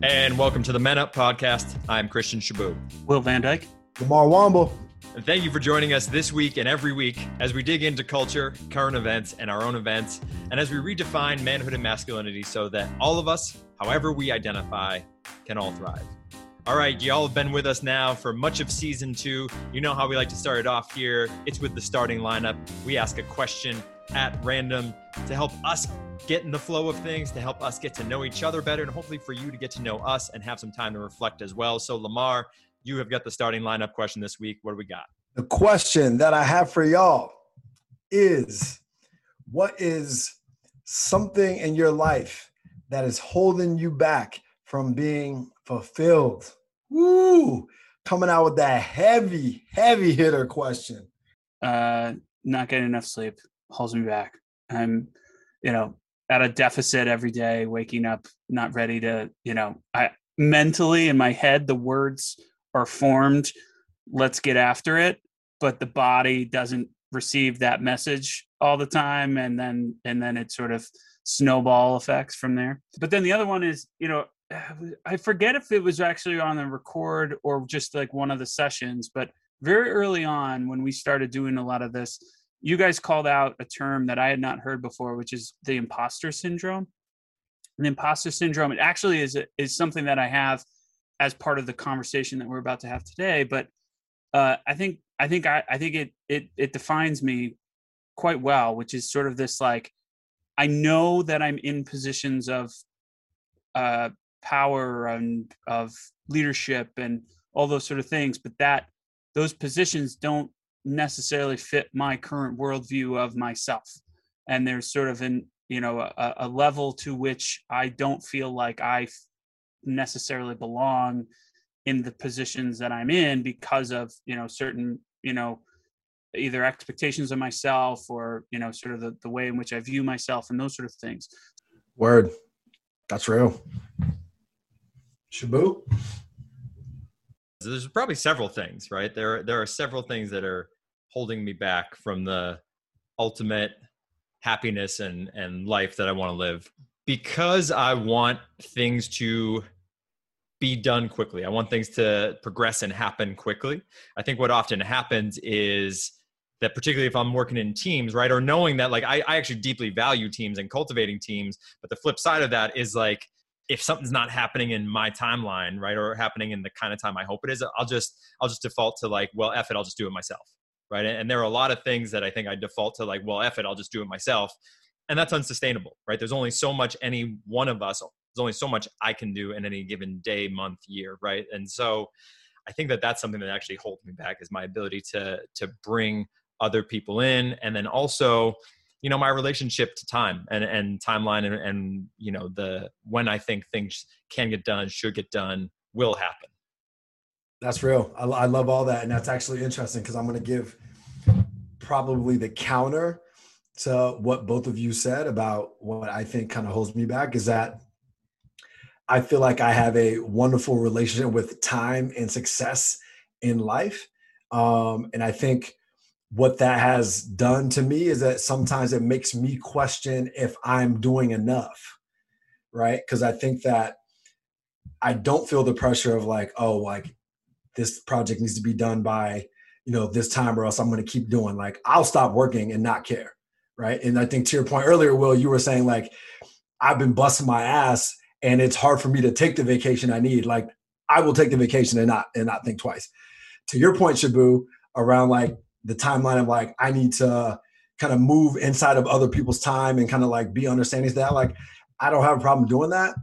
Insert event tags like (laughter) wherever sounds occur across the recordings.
And welcome to the Men Up podcast. I'm Christian Shaboo. Will Van Dyke. Lamarr Wamble. And thank you for joining us this week and every week as we dig into culture, current events, and our own events, and as we redefine manhood and masculinity so that all of us, however we identify, can all thrive. All right, y'all have been with us now for much of season two. You know how we like to start it off here. It's with the starting lineup. We ask a question at random to help us get in the flow of things, to help us get to know each other better, and hopefully for you to get to know us and have some time to reflect as well. So, Lamarr, you have got the starting lineup question this week. What do we got? The question that I have for y'all is what is something in your life that is holding you back from being fulfilled? Woo! Coming out with that heavy, heavy hitter question. Uh, not getting enough sleep holds me back. I'm, you know, at a deficit every day, waking up not ready to, you know, I mentally in my head the words are formed, let's get after it, but the body doesn't receive that message all the time and then and then it sort of snowball effects from there. But then the other one is, you know, I forget if it was actually on the record or just like one of the sessions, but very early on when we started doing a lot of this, you guys called out a term that I had not heard before, which is the imposter syndrome. And the imposter syndrome, it actually is is something that I have as part of the conversation that we're about to have today. But uh, I think I think I, I think it it it defines me quite well, which is sort of this like I know that I'm in positions of uh, power and of leadership and all those sort of things, but that those positions don't necessarily fit my current worldview of myself. And there's sort of an you know a, a level to which i don't feel like I necessarily belong in the positions that i'm in because of you know certain you know either expectations of myself or you know sort of the, the way in which i view myself and those sort of things. Word. That's real. Shaboo? There's probably several things right? There there are several things that are holding me back from the ultimate happiness and and life that I want to live because I want things to be done quickly. I want things to progress and happen quickly. I think what often happens is that particularly if I'm working in teams, right, or knowing that like I, I actually deeply value teams and cultivating teams, but the flip side of that is like if something's not happening in my timeline, right, or happening in the kind of time I hope it is, I'll just I'll just default to like, well, F it, I'll just do it myself right? And there are a lot of things that I think I default to like, well, F it, I'll just do it myself. And that's unsustainable, right? There's only so much any one of us, there's only so much I can do in any given day, month, year, right? And so I think that that's something that actually holds me back is my ability to to bring other people in and then also you know my relationship to time and and timeline and, and you know the when i think things can get done should get done will happen that's real. I, I love all that, and that's actually interesting because I'm going to give probably the counter to what both of you said about what I think kind of holds me back is that I feel like I have a wonderful relationship with time and success in life, um, and I think what that has done to me is that sometimes it makes me question if I'm doing enough, right? Because I think that I don't feel the pressure of like, oh, like this project needs to be done by you know this time or else i'm going to keep doing like i'll stop working and not care right? And i think to your point earlier will you were saying like i've been busting my ass and it's hard for me to take the vacation i need. Like i will take the vacation and not and not think twice. To your point shaboo around like the timeline of like i need to kind of move inside of other people's time and kind of like be understanding that like i don't have a problem doing that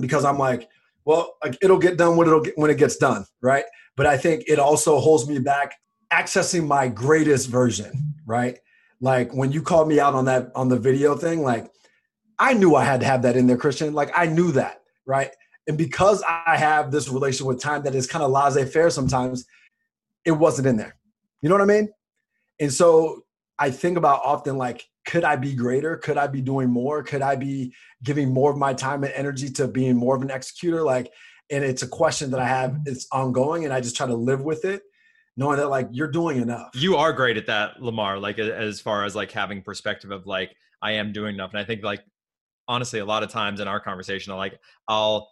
because i'm like well, it'll get done when it'll get, when it gets done, right? But I think it also holds me back accessing my greatest version, right? Like when you called me out on that on the video thing, like I knew I had to have that in there, Christian. Like I knew that, right? And because I have this relation with time that is kind of laissez-faire sometimes, it wasn't in there. You know what I mean? And so I think about often like could I be greater? Could I be doing more? Could I be giving more of my time and energy to being more of an executor? Like, and it's a question that I have, it's ongoing, and I just try to live with it, knowing that like you're doing enough. You are great at that, Lamarr, like as far as like having perspective of like, I am doing enough. And I think like honestly, a lot of times in our conversation, I like I'll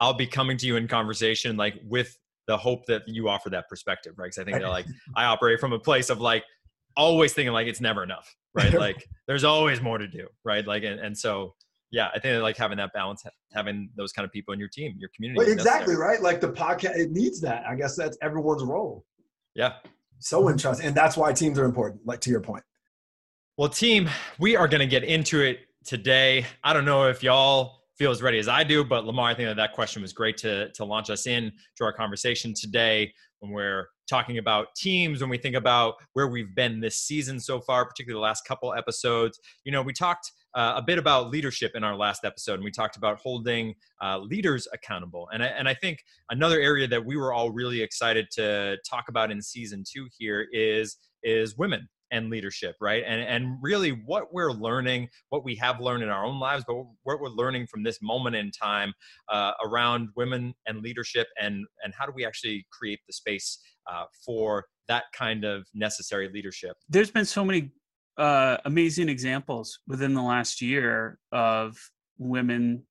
I'll be coming to you in conversation like with the hope that you offer that perspective, right? Because I think that like (laughs) I operate from a place of like always thinking like it's never enough, right? (laughs) like there's always more to do, right? Like and, and so yeah, I think like having that balance, having those kind of people in your team, your community. Well, exactly right. Like the podcast, it needs that. I guess that's everyone's role. Yeah. So interesting, and that's why teams are important. Like to your point. Well, team, we are going to get into it today. I don't know if y'all feel as ready as I do, but Lamarr, I think that that question was great to to launch us in to our conversation today when we're talking about teams, when we think about where we've been this season so far, particularly the last couple episodes. You know, we talked uh, a bit about leadership in our last episode, and we talked about holding uh, leaders accountable. And I, and I think another area that we were all really excited to talk about in season two here is is women and leadership, right? And and really what we're learning, what we have learned in our own lives, but what we're learning from this moment in time uh, around women and leadership, and and how do we actually create the space uh, for that kind of necessary leadership? There's been so many uh, amazing examples within the last year of women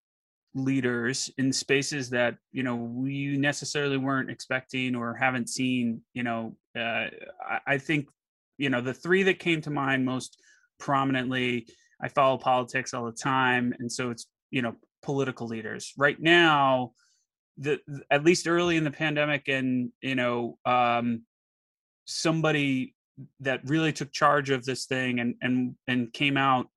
leaders in spaces that you know we necessarily weren't expecting or haven't seen you know uh, I, I, think you know the three that came to mind most prominently i follow politics all the time and so it's you know political leaders. Right now the at least early in the pandemic and you know um somebody that really took charge of this thing and and and came out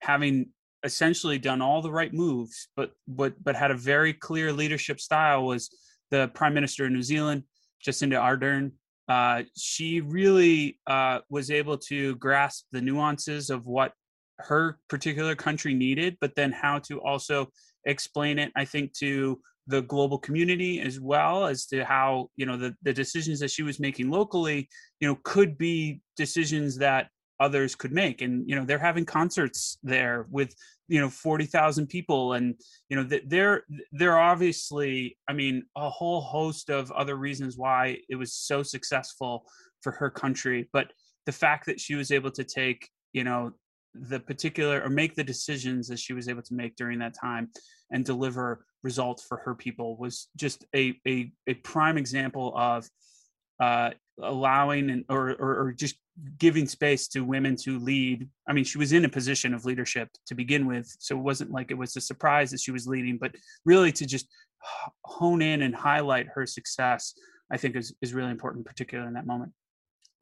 having essentially done all the right moves but but but had a very clear leadership style was the prime minister of new zealand jacinda ardern uh, she really uh, was able to grasp the nuances of what her particular country needed, but then how to also explain it, I think, to the global community as well as to how you know the, the decisions that she was making locally you know could be decisions that others could make. And you know they're having concerts there with you know 40,000 people. And you know they're they're obviously I mean a whole host of other reasons why it was so successful for her country. But the fact that she was able to take you know the particular or make the decisions that she was able to make during that time and deliver results for her people was just a a, a prime example of uh, allowing and or, or, or just giving space to women to lead. I mean, she was in a position of leadership to begin with, so it wasn't like it was a surprise that she was leading, but really to just hone in and highlight her success, I think is is really important, particularly in that moment.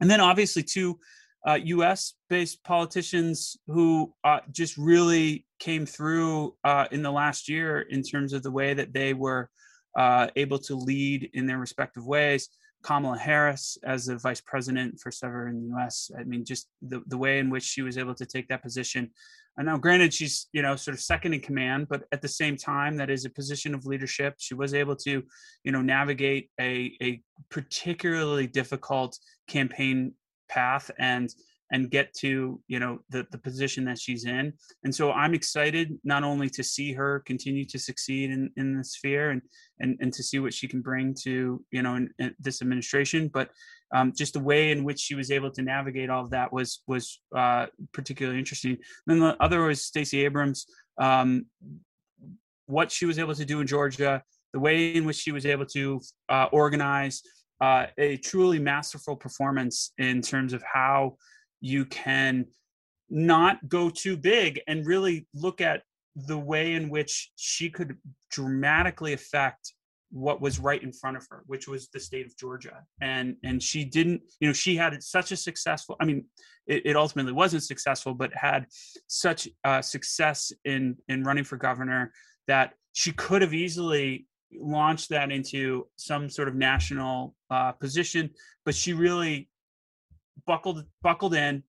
And then obviously two uh, U.S. based politicians who uh, just really came through uh, in the last year in terms of the way that they were uh, able to lead in their respective ways. Kamala Harris as the vice president for several in the U.S. I mean, just the, the way in which she was able to take that position. And now, granted, she's you know sort of second in command, but at the same time, that is a position of leadership. She was able to, you know, navigate a a particularly difficult campaign path and and get to you know the the position that she's in. And so i'm excited not only to see her continue to succeed in in the sphere and and and to see what she can bring to you know in, in this administration but um, just the way in which she was able to navigate all of that was was uh, particularly interesting. Then the other was stacey abrams um, what she was able to do in georgia the way in which she was able to uh, organize uh, a truly masterful performance in terms of how you can not go too big and really look at the way in which she could dramatically affect what was right in front of her which was the state of georgia. And and she didn't you know she had such a successful i mean it, it ultimately wasn't successful but had such uh, success in in running for governor that she could have easily launched that into some sort of national uh, position but she really buckled buckled in,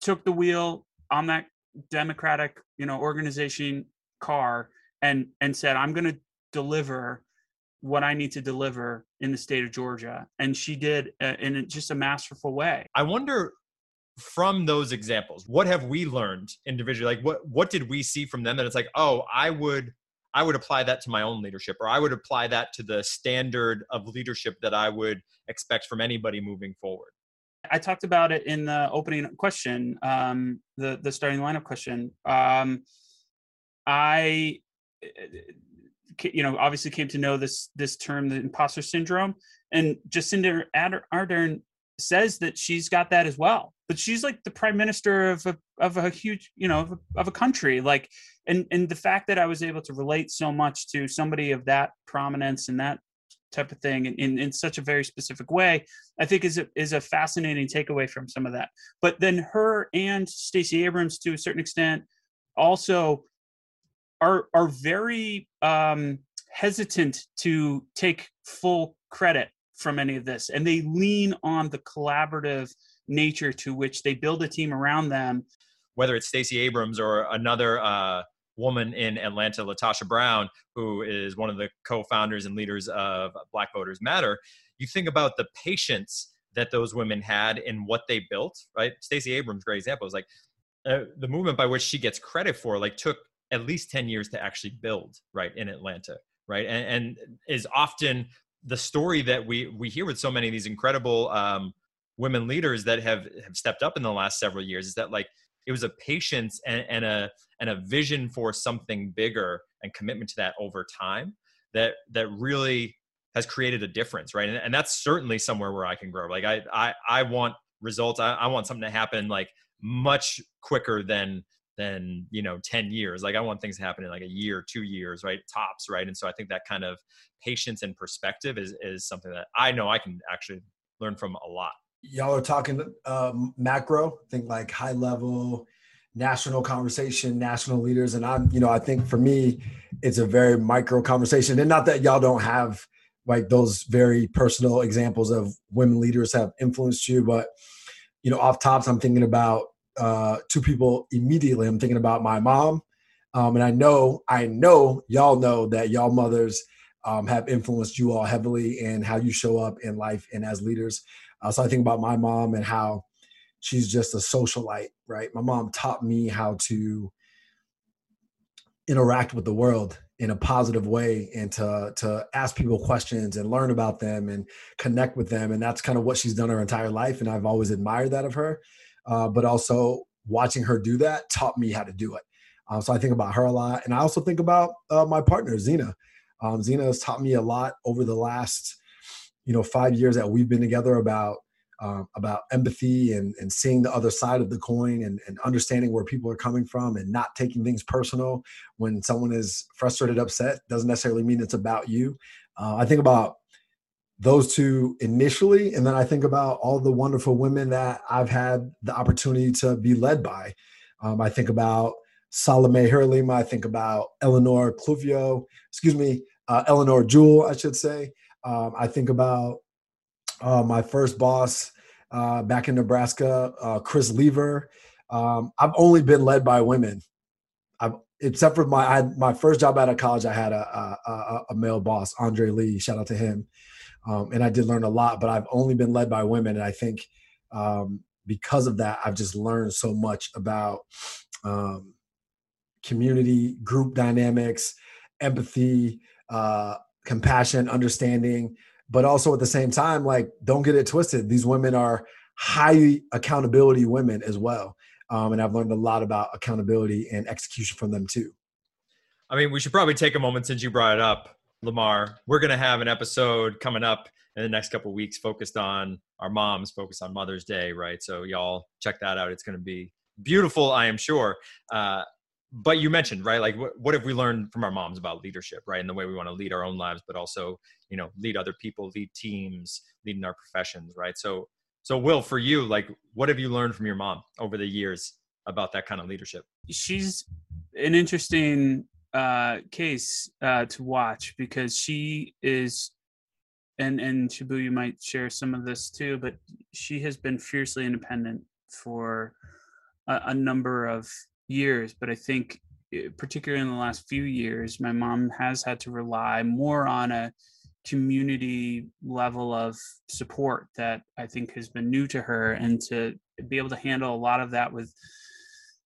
took the wheel on that democratic you know organization car and and said i'm going to deliver what i need to deliver in the state of georgia. And she did uh, in just a masterful way. I wonder from those examples what have we learned individually? Like what what did we see from them that it's like oh i would i would apply that to my own leadership or i would apply that to the standard of leadership that i would expect from anybody moving forward I talked about it in the opening question, um, the the starting lineup question. Um, I you know obviously came to know this this term the imposter syndrome and jacinda ardern says that she's got that as well but she's like the prime minister of a of a huge you know of a, of a country like and and the fact that i was able to relate so much to somebody of that prominence and that type of thing in, in, in such a very specific way i think is a, is a fascinating takeaway from some of that but then her and stacey abrams to a certain extent also are are very um, hesitant to take full credit from any of this, and they lean on the collaborative nature to which they build a team around them. Whether it's Stacey Abrams or another uh, woman in Atlanta, LaTosha Brown, who is one of the co-founders and leaders of Black Voters Matter, you think about the patience that those women had in what they built. Right, Stacey Abrams, great example, is like uh, the movement by which she gets credit for, like took at least 10 years to actually build right in atlanta right and, and is often the story that we we hear with so many of these incredible um, women leaders that have have stepped up in the last several years is that like it was a patience and, and a and a vision for something bigger and commitment to that over time that that really has created a difference right? And, and that's certainly somewhere where i can grow. Like i i, I want results. I, I want something to happen like much quicker than than you know 10 years. Like i want things to happen in like a year two years right? Tops right? And so i think that kind of patience and perspective is is something that i know i can actually learn from a lot y'all are talking um, macro I think like high level national conversation national leaders. And i'm you know i think for me it's a very micro conversation. And not that y'all don't have like those very personal examples of women leaders have influenced you but you know off tops i'm thinking about uh, two people immediately. I'm thinking about my mom, um, and I know I know y'all know that y'all mothers um, have influenced you all heavily in how you show up in life and as leaders. Uh, so I think about my mom and how she's just a socialite, right? My mom taught me how to interact with the world in a positive way and to to ask people questions and learn about them and connect with them and that's kind of what she's done her entire life and I've always admired that of her uh, but also watching her do that taught me how to do it. Um, so I think about her a lot, and I also think about uh, my partner Zena. Um, Zena has taught me a lot over the last, you know, five years that we've been together about um, about empathy and, and seeing the other side of the coin and, and understanding where people are coming from and not taking things personal when someone is frustrated, upset doesn't necessarily mean it's about you. Uh, I think about those two initially and then i think about all the wonderful women that i've had the opportunity to be led by um, i think about salome herlima i think about eleanor cluvio excuse me uh, eleanor jewell i should say. Um, i think about uh, my first boss uh, back in nebraska uh, chris lever. Um, i've only been led by women. I've, except for my I, my first job out of college i had a, a, a male boss andre lee shout out to him. Um, and I did learn a lot. But I've only been led by women, and I think um, because of that, I've just learned so much about um, community, group dynamics, empathy, uh, compassion, understanding. But also at the same time, like don't get it twisted. These women are high accountability women as well. Um, and I've learned a lot about accountability and execution from them too. I mean, we should probably take a moment since you brought it up Lamarr, we're going to have an episode coming up in the next couple weeks focused on our moms, focused on Mother's Day, right? So y'all check that out. It's going to be beautiful, I am sure. Uh, but you mentioned right like what, what have we learned from our moms about leadership right and the way we want to lead our own lives but also you know lead other people lead teams lead in our professions right? So so will for you like what have you learned from your mom over the years about that kind of leadership? She's an interesting uh, case uh, to watch because she is, and and Shaboo, you might share some of this too, but she has been fiercely independent for a, a number of years. But I think, eh, particularly in the last few years, my mom has had to rely more on a community level of support that I think has been new to her, and to be able to handle a lot of that with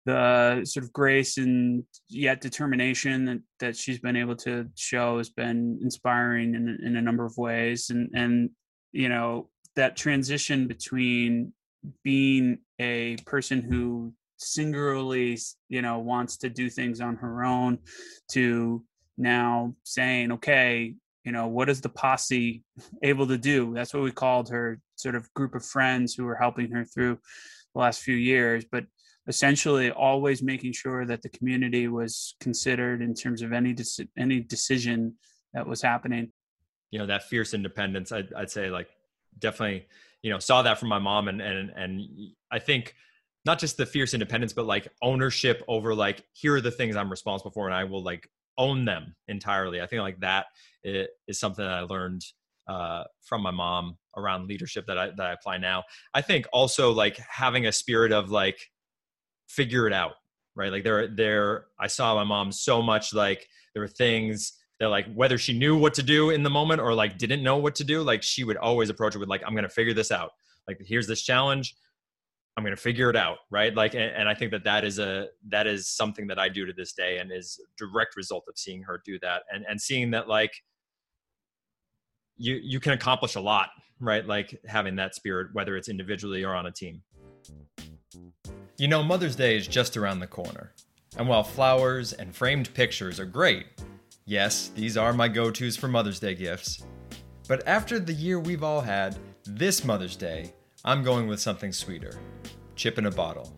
the sort of grace and yet determination that, that she's been able to show has been inspiring in, in a number of ways and and you know that transition between being a person who singularly you know wants to do things on her own to now saying, okay, you know, what is the posse (laughs) able to do? That's what we called her sort of group of friends who were helping her through the last few years. But essentially, always making sure that the community was considered in terms of any any decision that was happening. You know, that fierce independence. I'd, I'd say, like, definitely, you know, saw that from my mom, and and and I think not just the fierce independence, but like ownership over like here are the things I'm responsible for, and I will like own them entirely. I think like that is something that I learned uh, from my mom around leadership that I that I apply now. I think also like having a spirit of like figure it out, right? Like there there I saw my mom so much like there were things that like whether she knew what to do in the moment or like didn't know what to do, like she would always approach it with like I'm gonna figure this out. Like here's this challenge. I'm going to figure it out. Right. Like, and, and, I think that that is a, that is something that I do to this day and is direct result of seeing her do that and, and seeing that like you, you can accomplish a lot, right? Like having that spirit, whether it's individually or on a team. You know, Mother's Day is just around the corner. And while flowers and framed pictures are great, yes, these are my go tos for Mother's Day gifts. But after the year we've all had, this Mother's Day, I'm going with something sweeter chip in a bottle.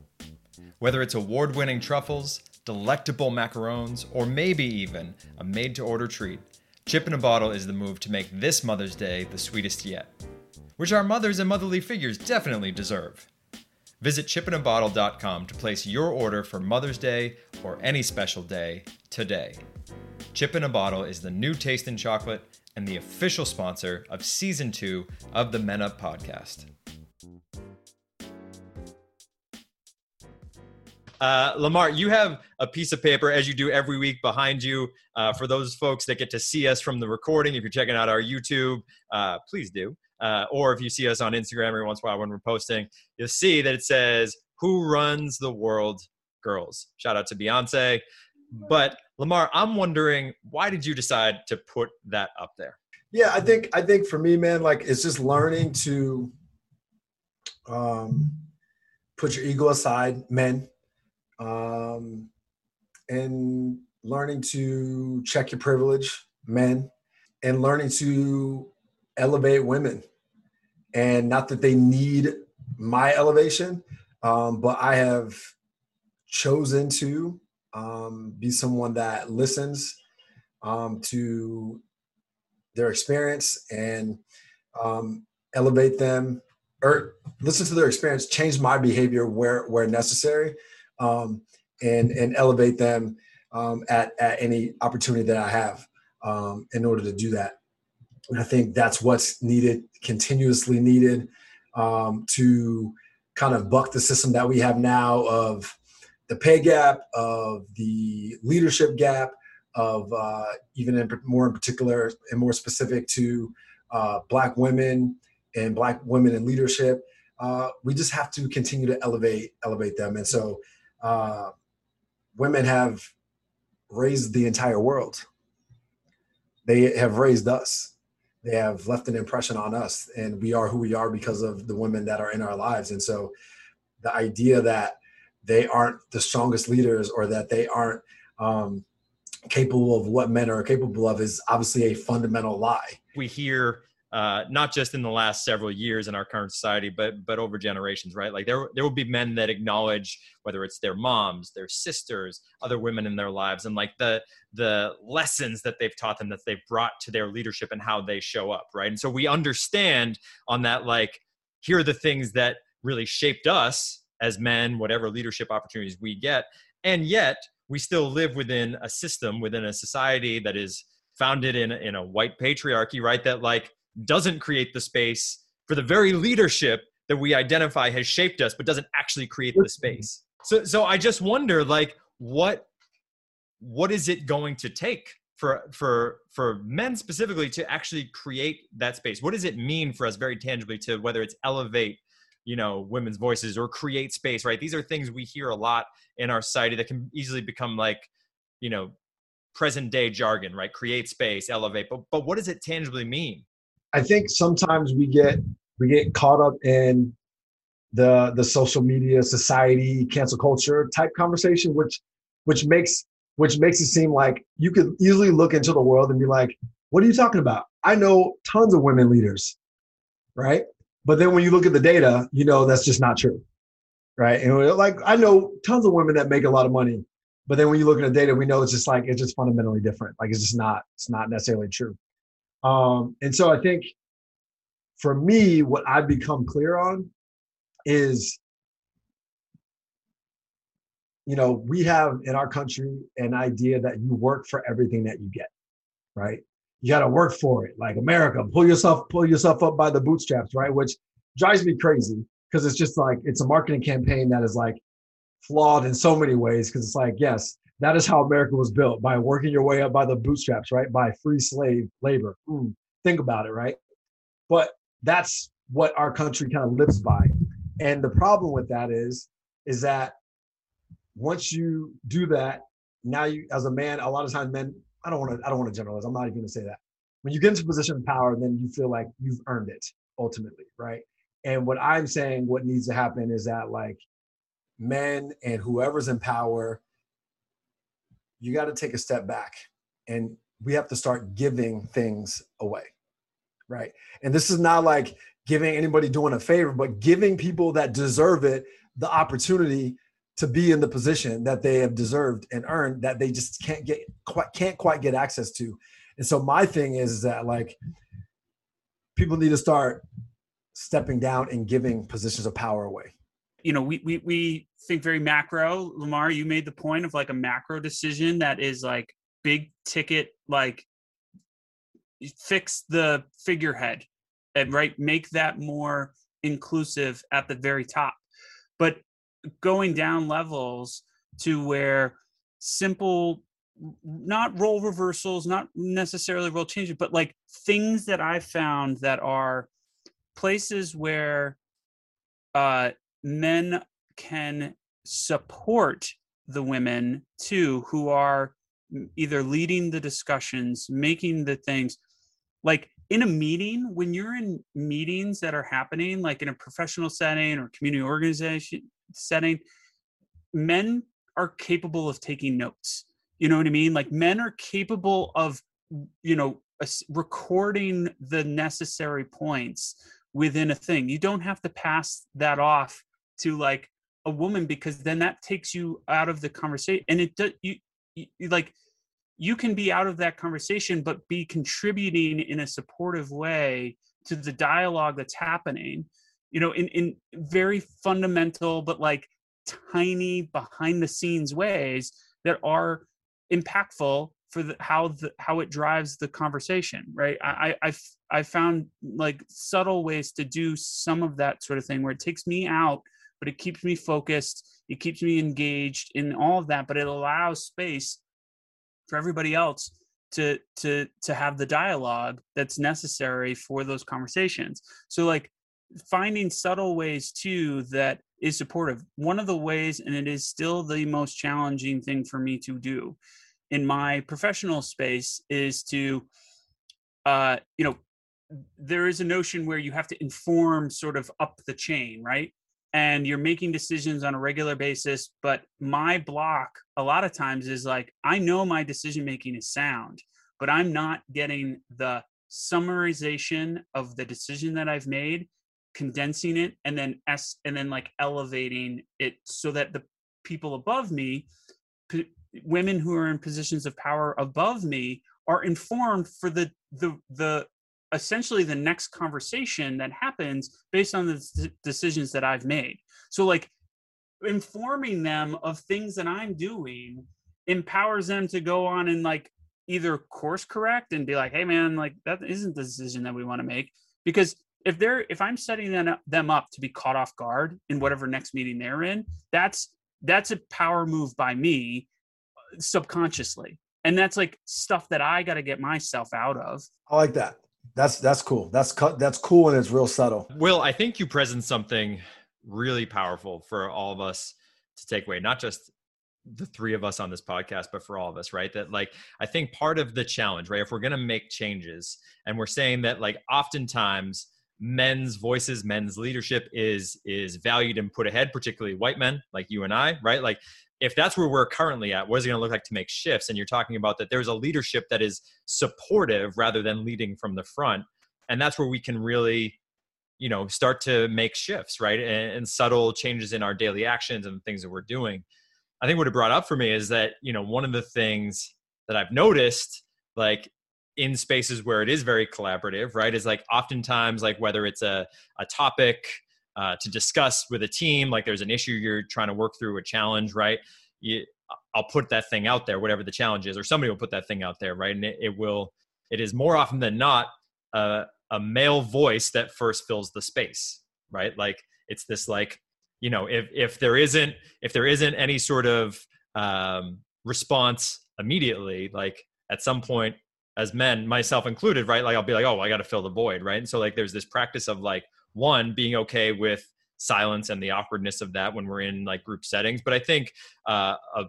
Whether it's award winning truffles, delectable macarons, or maybe even a made to order treat, chip in a bottle is the move to make this Mother's Day the sweetest yet, which our mothers and motherly figures definitely deserve. Visit chipinabottle.com to place your order for Mother's Day or any special day today. Chip in a Bottle is the new taste in chocolate and the official sponsor of season two of the Men Up podcast. Uh, Lamarr, you have a piece of paper as you do every week behind you. Uh, for those folks that get to see us from the recording, if you're checking out our YouTube, uh, please do. Uh, or if you see us on Instagram every once in a while when we're posting, you'll see that it says, Who runs the world, girls? Shout out to Beyonce. But Lamarr, I'm wondering, why did you decide to put that up there? Yeah, I think I think for me, man, like it's just learning to um, put your ego aside, men, um, and learning to check your privilege, men, and learning to elevate women. And not that they need my elevation, um, but I have chosen to um, be someone that listens um, to their experience and um, elevate them or listen to their experience, change my behavior where where necessary, um, and and elevate them um, at at any opportunity that I have um, in order to do that. And I think that's what's needed, continuously needed, um, to kind of buck the system that we have now of the pay gap, of the leadership gap, of uh, even in, more in particular and more specific to uh, Black women and Black women in leadership. Uh, we just have to continue to elevate elevate them, and so uh, women have raised the entire world. They have raised us. They have left an impression on us, and we are who we are because of the women that are in our lives. And so, the idea that they aren't the strongest leaders or that they aren't um, capable of what men are capable of is obviously a fundamental lie. We hear uh, not just in the last several years in our current society, but but over generations, right? Like there there will be men that acknowledge whether it's their moms, their sisters, other women in their lives, and like the the lessons that they've taught them that they've brought to their leadership and how they show up, right? And so we understand on that like here are the things that really shaped us as men, whatever leadership opportunities we get, and yet we still live within a system, within a society that is founded in in a white patriarchy, right? That like doesn't create the space for the very leadership that we identify has shaped us but doesn't actually create the space. So so i just wonder like what what is it going to take for for for men specifically to actually create that space? What does it mean for us very tangibly to whether it's elevate you know women's voices or create space right? These are things we hear a lot in our society that can easily become like you know present day jargon right? Create space elevate but but what does it tangibly mean I think sometimes we get we get caught up in the the social media society cancel culture type conversation which which makes which makes it seem like you could easily look into the world and be like, what are you talking about? I know tons of women leaders, right? But then when you look at the data, you know that's just not true, right? And like I know tons of women that make a lot of money, but then when you look at the data, we know it's just like it's just fundamentally different. Like it's just not it's not necessarily true. Um, and so I think for me, what I've become clear on is you know, we have in our country an idea that you work for everything that you get, right? You got to work for it. Like America, pull yourself pull yourself up by the bootstraps, right? Which drives me crazy because it's just like it's a marketing campaign that is like flawed in so many ways because it's like, yes, that is how America was built by working your way up by the bootstraps, right? By free slave labor. Mm, think about it, right? But that's what our country kind of lives by. And the problem with that is, is that once you do that, now you as a man, a lot of times men, I don't want to, I don't want to generalize. I'm not even gonna say that. When you get into a position of power, then you feel like you've earned it ultimately, right? And what I'm saying, what needs to happen is that like men and whoever's in power, you got to take a step back and we have to start giving things away, right? And this is not like giving anybody doing a favor, but giving people that deserve it the opportunity to be in the position that they have deserved and earned that they just can't get quite can't quite get access to. And so my thing is that like people need to start stepping down and giving positions of power away. You know, we we we think very macro. Lamarr, you made the point of like a macro decision that is like big ticket, like fix the figurehead and right make that more inclusive at the very top. But going down levels to where simple not role reversals not necessarily role changes but like things that i found that are places where uh men can support the women too who are either leading the discussions making the things. Like in a meeting when you're in meetings that are happening like in a professional setting or community organization setting men are capable of taking notes. You know what i mean? Like men are capable of you know recording the necessary points within a thing. You don't have to pass that off to like a woman because then that takes you out of the conversation and it does you, you like you can be out of that conversation but be contributing in a supportive way to the dialogue that's happening you know in in very fundamental but like tiny behind the scenes ways that are impactful for the, how the how it drives the conversation right? I i i found like subtle ways to do some of that sort of thing where it takes me out but it keeps me focused it keeps me engaged in all of that but it allows space for everybody else to to to have the dialogue that's necessary for those conversations. So like finding subtle ways too that is supportive. One of the ways and it is still the most challenging thing for me to do in my professional space is to uh you know there is a notion where you have to inform sort of up the chain right and you're making decisions on a regular basis but my block a lot of times is like i know my decision making is sound but i'm not getting the summarization of the decision that i've made condensing it and then s and then like elevating it so that the people above me p- women who are in positions of power above me are informed for the the the essentially the next conversation that happens based on the decisions that I've made. So like informing them of things that I'm doing empowers them to go on and like either course correct and be like, "Hey man, like that isn't the decision that we want to make." Because if they're if i'm setting them up, them up to be caught off guard in whatever next meeting they're in that's that's a power move by me uh, subconsciously and that's like stuff that i got to get myself out of i like that that's that's cool that's that's cool and it's real subtle will i think you present something really powerful for all of us to take away not just the three of us on this podcast, but for all of us, right? That like I think part of the challenge, right? If we're gonna make changes and we're saying that like oftentimes men's voices men's leadership is is valued and put ahead particularly white men like you and i right like if that's where we're currently at what is it going to look like to make shifts? And you're talking about that there's a leadership that is supportive rather than leading from the front. And that's where we can really you know start to make shifts right? And, and subtle changes in our daily actions and things that we're doing. I think what it brought up for me is that you know one of the things that i've noticed like in spaces where it is very collaborative, right? Is like oftentimes like whether it's a, a topic uh, to discuss with a team, like there's an issue you're trying to work through, a challenge, right? You, I'll put that thing out there, whatever the challenge is, or somebody will put that thing out there, right? And it, it will, it is more often than not a male voice that first fills the space, right? Like it's this like, you know, if if there isn't if there isn't any sort of um, response immediately, like at some point as men, myself included, right? Like I'll be like, oh, I got to fill the void, right? And so like there's this practice of like one being okay with silence and the awkwardness of that when we're in like group settings. But I think uh, a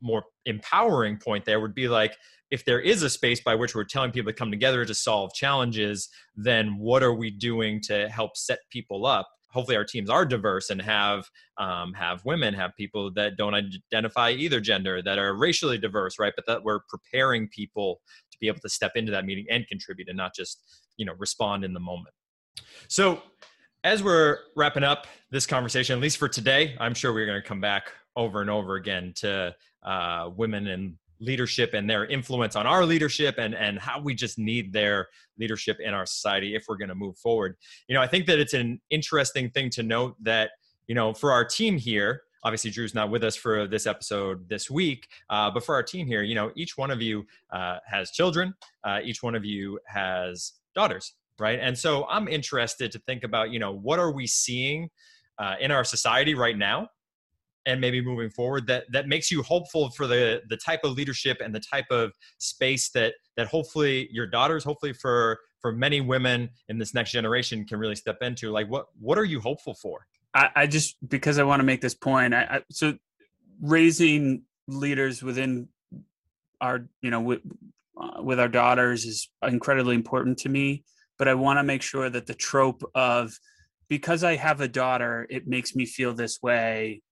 more empowering point there would be like if there is a space by which we're telling people to come together to solve challenges, then what are we doing to help set people up? Hopefully our teams are diverse and have um, have women have people that don't identify either gender that are racially diverse right? But that we're preparing people to be able to step into that meeting and contribute and not just you know respond in the moment so as we're wrapping up this conversation at least for today i'm sure we're going to come back over and over again to uh, women and leadership and their influence on our leadership and and how we just need their leadership in our society if we're going to move forward. You know i think that it's an interesting thing to note that you know for our team here obviously drew's not with us for this episode this week uh, but for our team here you know each one of you uh, has children uh, each one of you has daughters right? And so i'm interested to think about you know what are we seeing uh, in our society right now and maybe moving forward that that makes you hopeful for the the type of leadership and the type of space that that hopefully your daughters hopefully for for many women in this next generation can really step into? Like what what are you hopeful for? I, I just because i want to make this point I, I, so raising leaders within our you know with, uh, with our daughters is incredibly important to me but i want to make sure that the trope of because i have a daughter it makes me feel this way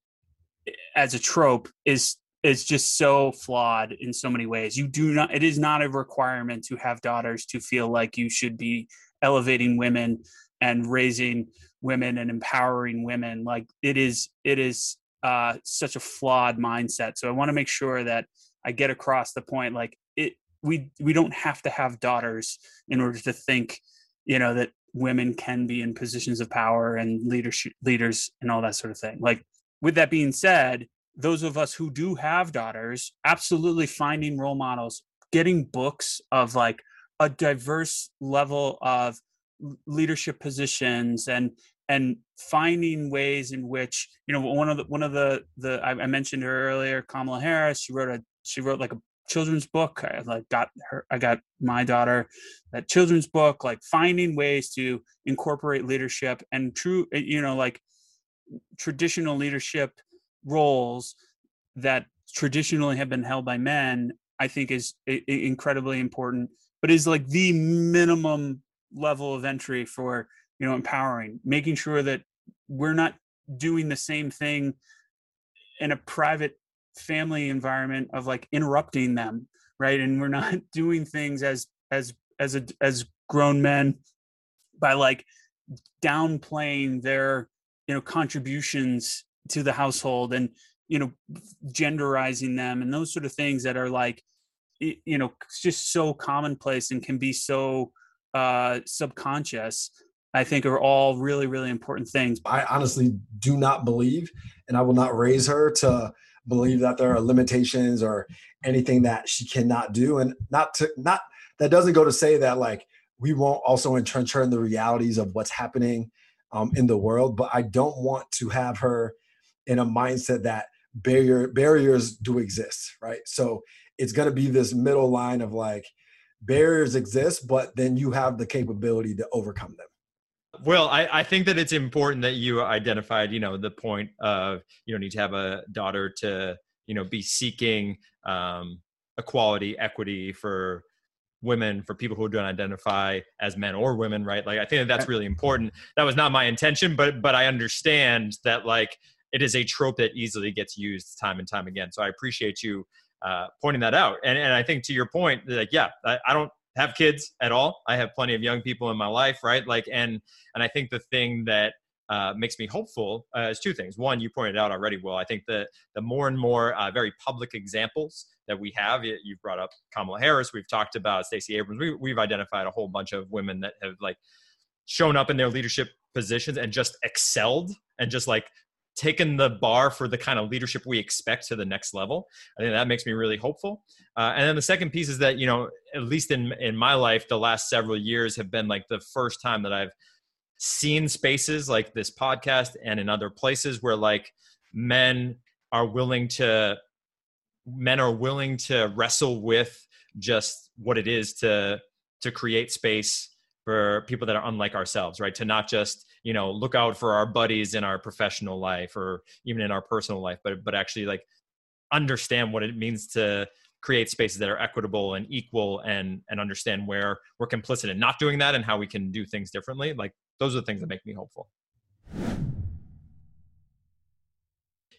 as a trope is is just so flawed in so many ways. You do not it is not a requirement to have daughters to feel like you should be elevating women and raising women and empowering women. Like it is it is uh such a flawed mindset. So I want to make sure that I get across the point like we we don't have to have daughters in order to think, you know, that women can be in positions of power and leadership leaders and all that sort of thing. Like with that being said, those of us who do have daughters, absolutely finding role models, getting books of like a diverse level of leadership positions and and finding ways in which you know one of the one of the the I, mentioned her earlier Kamala Harris she wrote a she wrote like a children's book. I like got her I got my daughter that children's book like finding ways to incorporate leadership and true eh, you know like traditional leadership roles that traditionally have been held by men i think is incredibly important but is like the minimum level of entry for you know empowering making sure that we're not doing the same thing in a private family environment of like interrupting them right? And we're not (laughs) doing things as as as a as grown men by like downplaying their you know contributions to the household and you know genderizing them and those sort of things that are like you know just so commonplace and can be so uh subconscious i think are all really really important things. I honestly do not believe and i will not raise her to believe that there are limitations or anything that she cannot do and not to not that doesn't go to say that like we won't also entrench her in the realities of what's happening um, in the world, but I don't want to have her in a mindset that barrier barriers do exist, right? So it's going to be this middle line of like barriers exist, but then you have the capability to overcome them. Well, I, I think that it's important that you identified, you know, the point of you don't need to have a daughter to, you know, be seeking um, equality, equity for women for people who don't identify as men or women right? Like i think that that's really important. That was not my intention but but i understand that like it is a trope that easily gets used time and time again. So i appreciate you uh, pointing that out. And and i think to your point like yeah I, I don't have kids at all i have plenty of young people in my life right like and and i think the thing that uh, makes me hopeful uh, is two things. One, you pointed out already, Will. I think that the more and more uh, very public examples that we have, you've brought up Kamala Harris, we've talked about Stacey Abrams, we, we've identified a whole bunch of women that have like shown up in their leadership positions and just excelled and just like taken the bar for the kind of leadership we expect to the next level. I think that makes me really hopeful. Uh, and then the second piece is that you know, at least in in my life, the last several years have been like the first time that I've seen spaces like this podcast and in other places where like men are willing to men are willing to wrestle with just what it is to to create space for people that are unlike ourselves right to not just you know look out for our buddies in our professional life or even in our personal life but but actually like understand what it means to create spaces that are equitable and equal and and understand where we're complicit in not doing that and how we can do things differently. Like those are the things that make me hopeful.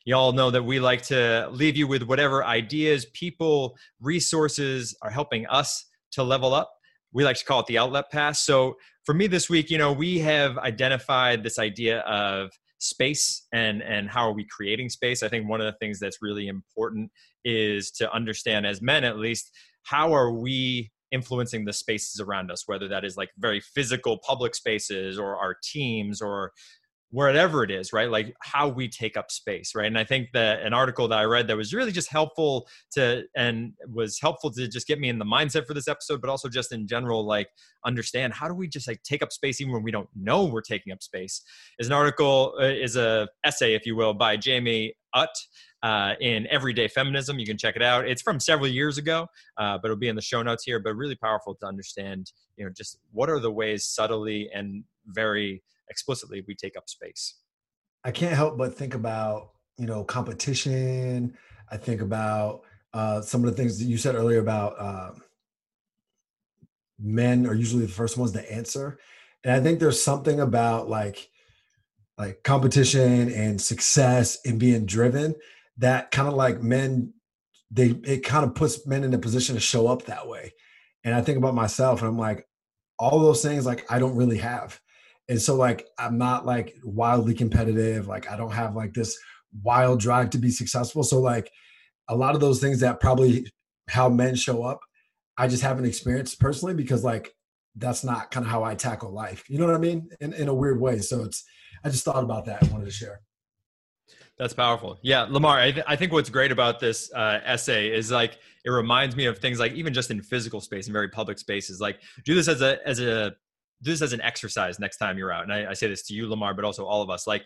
Y'all know that we like to leave you with whatever ideas people resources are helping us to level up. We like to call it the outlet pass so for me this week you know we have identified this idea of space and and how are we creating space. I think one of the things that's really important is to understand as men at least how are we influencing the spaces around us whether that is like very physical public spaces or our teams or wherever it is right? Like how we take up space right? And i think that an article that i read that was really just helpful to and was helpful to just get me in the mindset for this episode but also just in general like understand how do we just like take up space even when we don't know we're taking up space? Is an article uh, is a essay if you will by jamie utt uh, in Everyday Feminism. You can check it out. It's from several years ago, uh, but it'll be in the show notes here. But really powerful to understand, you know, just what are the ways subtly and very explicitly we take up space. I can't help but think about you know competition. I think about uh, some of the things that you said earlier about uh, men are usually the first ones to answer, and I think there's something about like like competition and success and being driven that kind of like men they it kind of puts men in a position to show up that way. And i think about myself and i'm like all those things like i don't really have. And so like i'm not like wildly competitive like i don't have like this wild drive to be successful. So like a lot of those things that probably how men show up i just haven't experienced personally because like that's not kind of how i tackle life. You know what i mean? In, in a weird way. So it's i just thought about that and wanted to share that's powerful. Yeah, Lamarr, I, th- I think what's great about this uh, essay is like it reminds me of things like even just in physical space and very public spaces. Like do this as a as a do this as an exercise next time you're out. And I, I say this to you, Lamarr, but also all of us. Like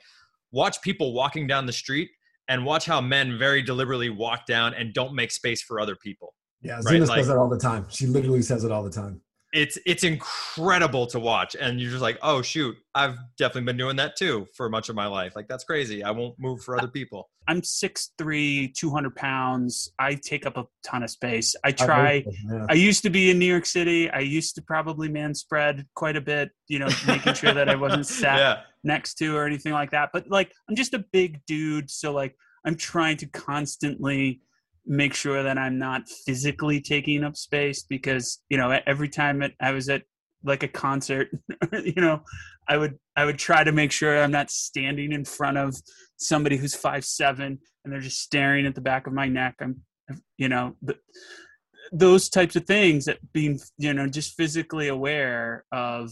watch people walking down the street and watch how men very deliberately walk down and don't make space for other people. Yeah, Zena right? says like, that all the time. She literally says it all the time it's it's incredible to watch. And you're just like oh shoot i've definitely been doing that too for much of my life. Like that's crazy. I won't move for other people. I'm 6'3 200 pounds. I take up a ton of space. I try. yeah. i used to be in new york city. I used to probably man spread quite a bit you know making sure that i wasn't (laughs) sat yeah. next to or anything like that. But like i'm just a big dude. So like i'm trying to constantly make sure that I'm not physically taking up space because you know every time it, I was at like a concert, (laughs) you know, I would I would try to make sure I'm not standing in front of somebody who's five seven and they're just staring at the back of my neck. I'm you know the, those types of things that being you know just physically aware of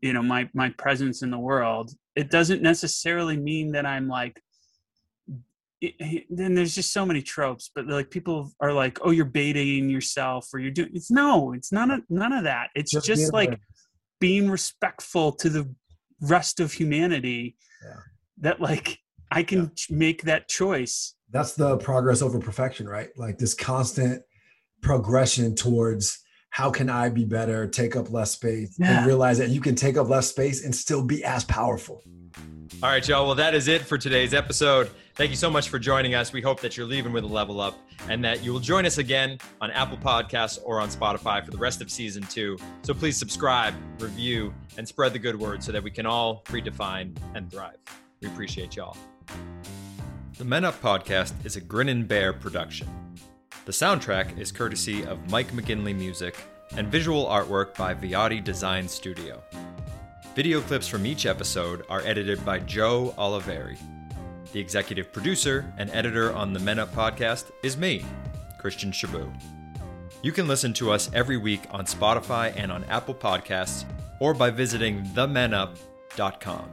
you know my my presence in the world it doesn't necessarily mean that i'm like then there's just so many tropes but like people are like oh you're baiting yourself or you're doing it's no it's none of none of that it's just, just like being respectful to the rest of humanity yeah. that like i can yeah. make that choice that's the progress over perfection right like this constant progression towards how can I be better, take up less space, Yeah. and realize that you can take up less space and still be as powerful. All right, y'all. Well, that is it for today's episode. Thank you so much for joining us. We hope that you're leaving with a level up and that you will join us again on Apple Podcasts or on Spotify for the rest of season two. So please subscribe, review, and spread the good word so that we can all redefine and thrive. We appreciate y'all. The Men Up Podcast is a Grin and Bear production. The soundtrack is courtesy of Mike McGinley Music and visual artwork by Viati Design Studio. Video clips from each episode are edited by Joe Oliveri. The executive producer and editor on the Men Up podcast is me, Christian Shaboo. You can listen to us every week on Spotify and on Apple Podcasts or by visiting themenup.com.